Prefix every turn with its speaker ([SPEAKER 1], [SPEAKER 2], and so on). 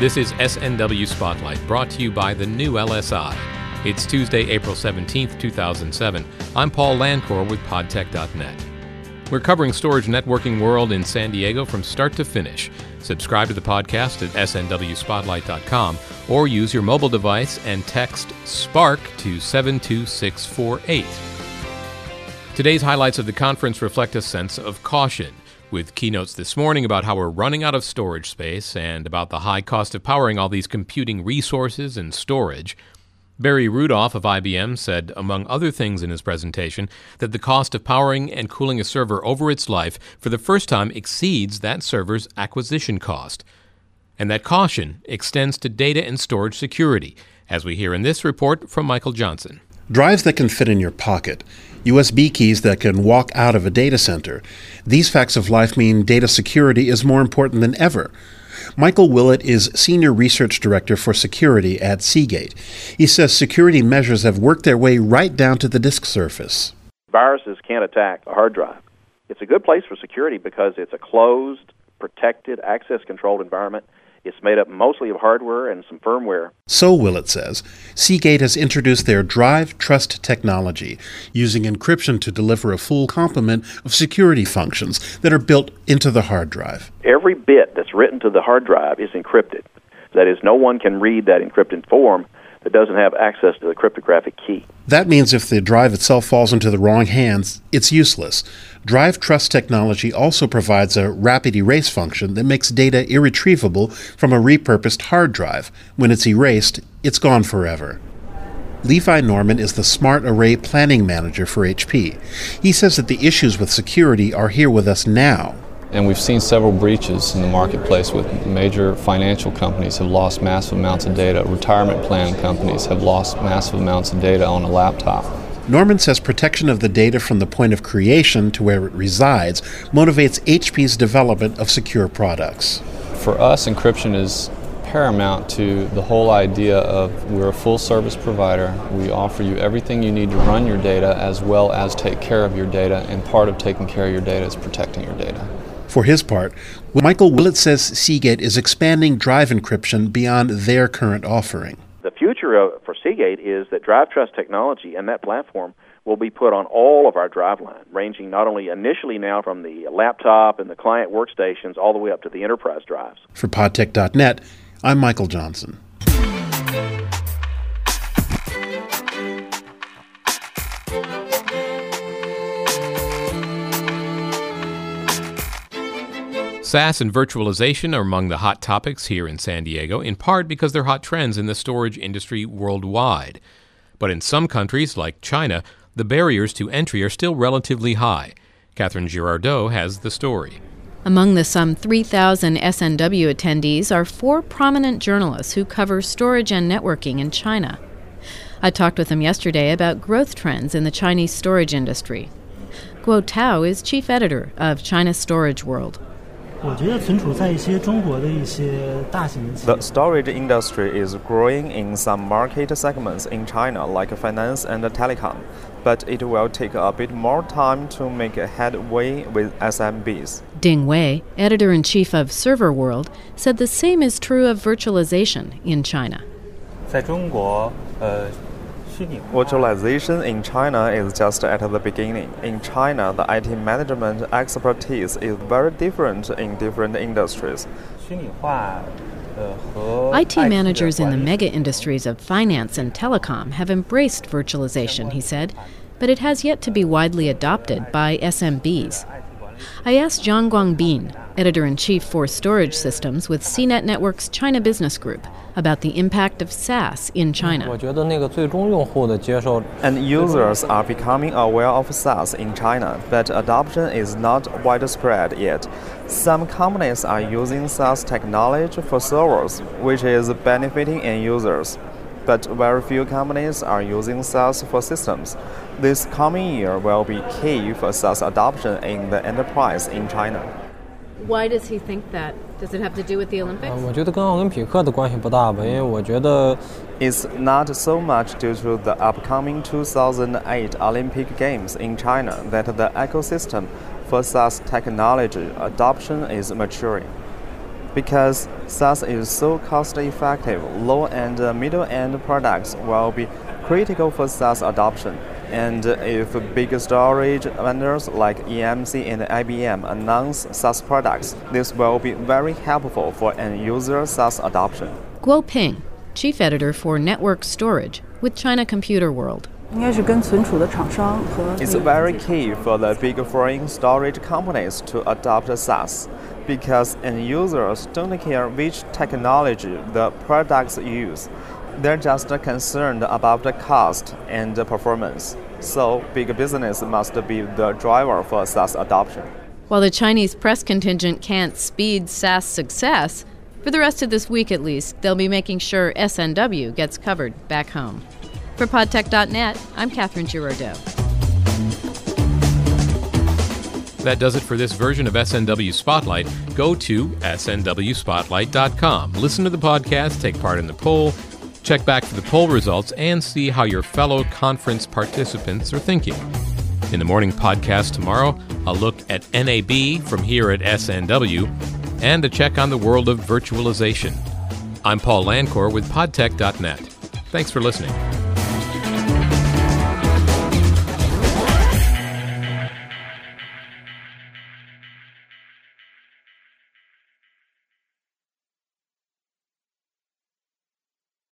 [SPEAKER 1] This is SNW Spotlight, brought to you by the new LSI. It's Tuesday, April 17th, 2007. I'm Paul Landcore with podtech.net. We're covering storage networking world in San Diego from start to finish. Subscribe to the podcast at snwspotlight.com or use your mobile device and text SPARK to 72648. Today's highlights of the conference reflect a sense of caution, with keynotes this morning about how we're running out of storage space and about the high cost of powering all these computing resources and storage. Barry Rudolph of IBM said, among other things in his presentation, that the cost of powering and cooling a server over its life for the first time exceeds that server's acquisition cost. And that caution extends to data and storage security, as we hear in this report from Michael Johnson.
[SPEAKER 2] Drives that can fit in your pocket, USB keys that can walk out of a data center. These facts of life mean data security is more important than ever. Michael Willett is Senior Research Director for Security at Seagate. He says security measures have worked their way right down to the disk surface.
[SPEAKER 3] Viruses can't attack a hard drive. It's a good place for security because it's a closed, protected, access controlled environment it's made up mostly of hardware and some firmware.
[SPEAKER 2] So, Willett says, Seagate has introduced their Drive Trust technology, using encryption to deliver a full complement of security functions that are built into the hard drive.
[SPEAKER 3] Every bit that's written to the hard drive is encrypted. That is, no one can read that encrypted form that doesn't have access to the cryptographic key.
[SPEAKER 2] That means if the drive itself falls into the wrong hands, it's useless. Drive Trust technology also provides a rapid erase function that makes data irretrievable from a repurposed hard drive. When it's erased, it's gone forever. Levi Norman is the Smart Array Planning Manager for HP. He says that the issues with security are here with us now,
[SPEAKER 4] and we've seen several breaches in the marketplace with major financial companies have lost massive amounts of data. Retirement plan companies have lost massive amounts of data on a laptop.
[SPEAKER 2] Norman says protection of the data from the point of creation to where it resides motivates HP's development of secure products.
[SPEAKER 4] For us, encryption is paramount to the whole idea of we're a full service provider. We offer you everything you need to run your data as well as take care of your data, and part of taking care of your data is protecting your data.
[SPEAKER 2] For his part, Michael Willett says Seagate is expanding drive encryption beyond their current offering.
[SPEAKER 3] The future for Seagate is that Drive Trust technology and that platform will be put on all of our drive line, ranging not only initially now from the laptop and the client workstations all the way up to the enterprise drives.
[SPEAKER 2] For podtech.net, I'm Michael Johnson.
[SPEAKER 1] SAS and virtualization are among the hot topics here in San Diego, in part because they're hot trends in the storage industry worldwide. But in some countries, like China, the barriers to entry are still relatively high. Catherine Girardeau has the story.
[SPEAKER 5] Among the some 3,000 SNW attendees are four prominent journalists who cover storage and networking in China. I talked with them yesterday about growth trends in the Chinese storage industry. Guo Tao is chief editor of China Storage World.
[SPEAKER 6] The storage industry is growing in some market segments in China, like finance and telecom, but it will take a bit more time to make headway with SMBs.
[SPEAKER 5] Ding Wei, editor in chief of Server World, said the same is true of virtualization in China.
[SPEAKER 6] 在中国，呃。 Virtualization in China is just at the beginning. In China, the IT management expertise is very different in different industries.
[SPEAKER 5] IT managers in the mega industries of finance and telecom have embraced virtualization, he said, but it has yet to be widely adopted by SMBs. I asked Zhang Guangbin, editor in chief for storage systems with CNET Network's China Business Group, about the impact of SAS in China.
[SPEAKER 6] And users are becoming aware of SAS in China, but adoption is not widespread yet. Some companies are using SAS technology for servers, which is benefiting end users but very few companies are using SAS for systems. This coming year will be key for SAS adoption in the enterprise in China.
[SPEAKER 5] Why does he think that? Does it have to do with the Olympics?
[SPEAKER 6] Uh, it's not so much due to the upcoming 2008 Olympic Games in China that the ecosystem for SAS technology adoption is maturing. Because SAS is so cost effective, low and uh, middle end products will be critical for SAS adoption. And if big storage vendors like EMC and IBM announce SAS products, this will be very helpful for end user SAS adoption.
[SPEAKER 5] Guo Ping, chief editor for Network Storage with China Computer World.
[SPEAKER 6] It's very key for the big foreign storage companies to adopt SAS because end users don't care which technology the products use. They're just concerned about the cost and the performance. So, big business must be the driver for SAS adoption.
[SPEAKER 5] While the Chinese press contingent can't speed SAS success, for the rest of this week at least, they'll be making sure SNW gets covered back home. For podtech.net, I'm Catherine Girardeau.
[SPEAKER 1] That does it for this version of SNW Spotlight. Go to snwspotlight.com. Listen to the podcast, take part in the poll, check back for the poll results, and see how your fellow conference participants are thinking. In the morning podcast tomorrow, a look at NAB from here at SNW and a check on the world of virtualization. I'm Paul Lancour with podtech.net. Thanks for listening.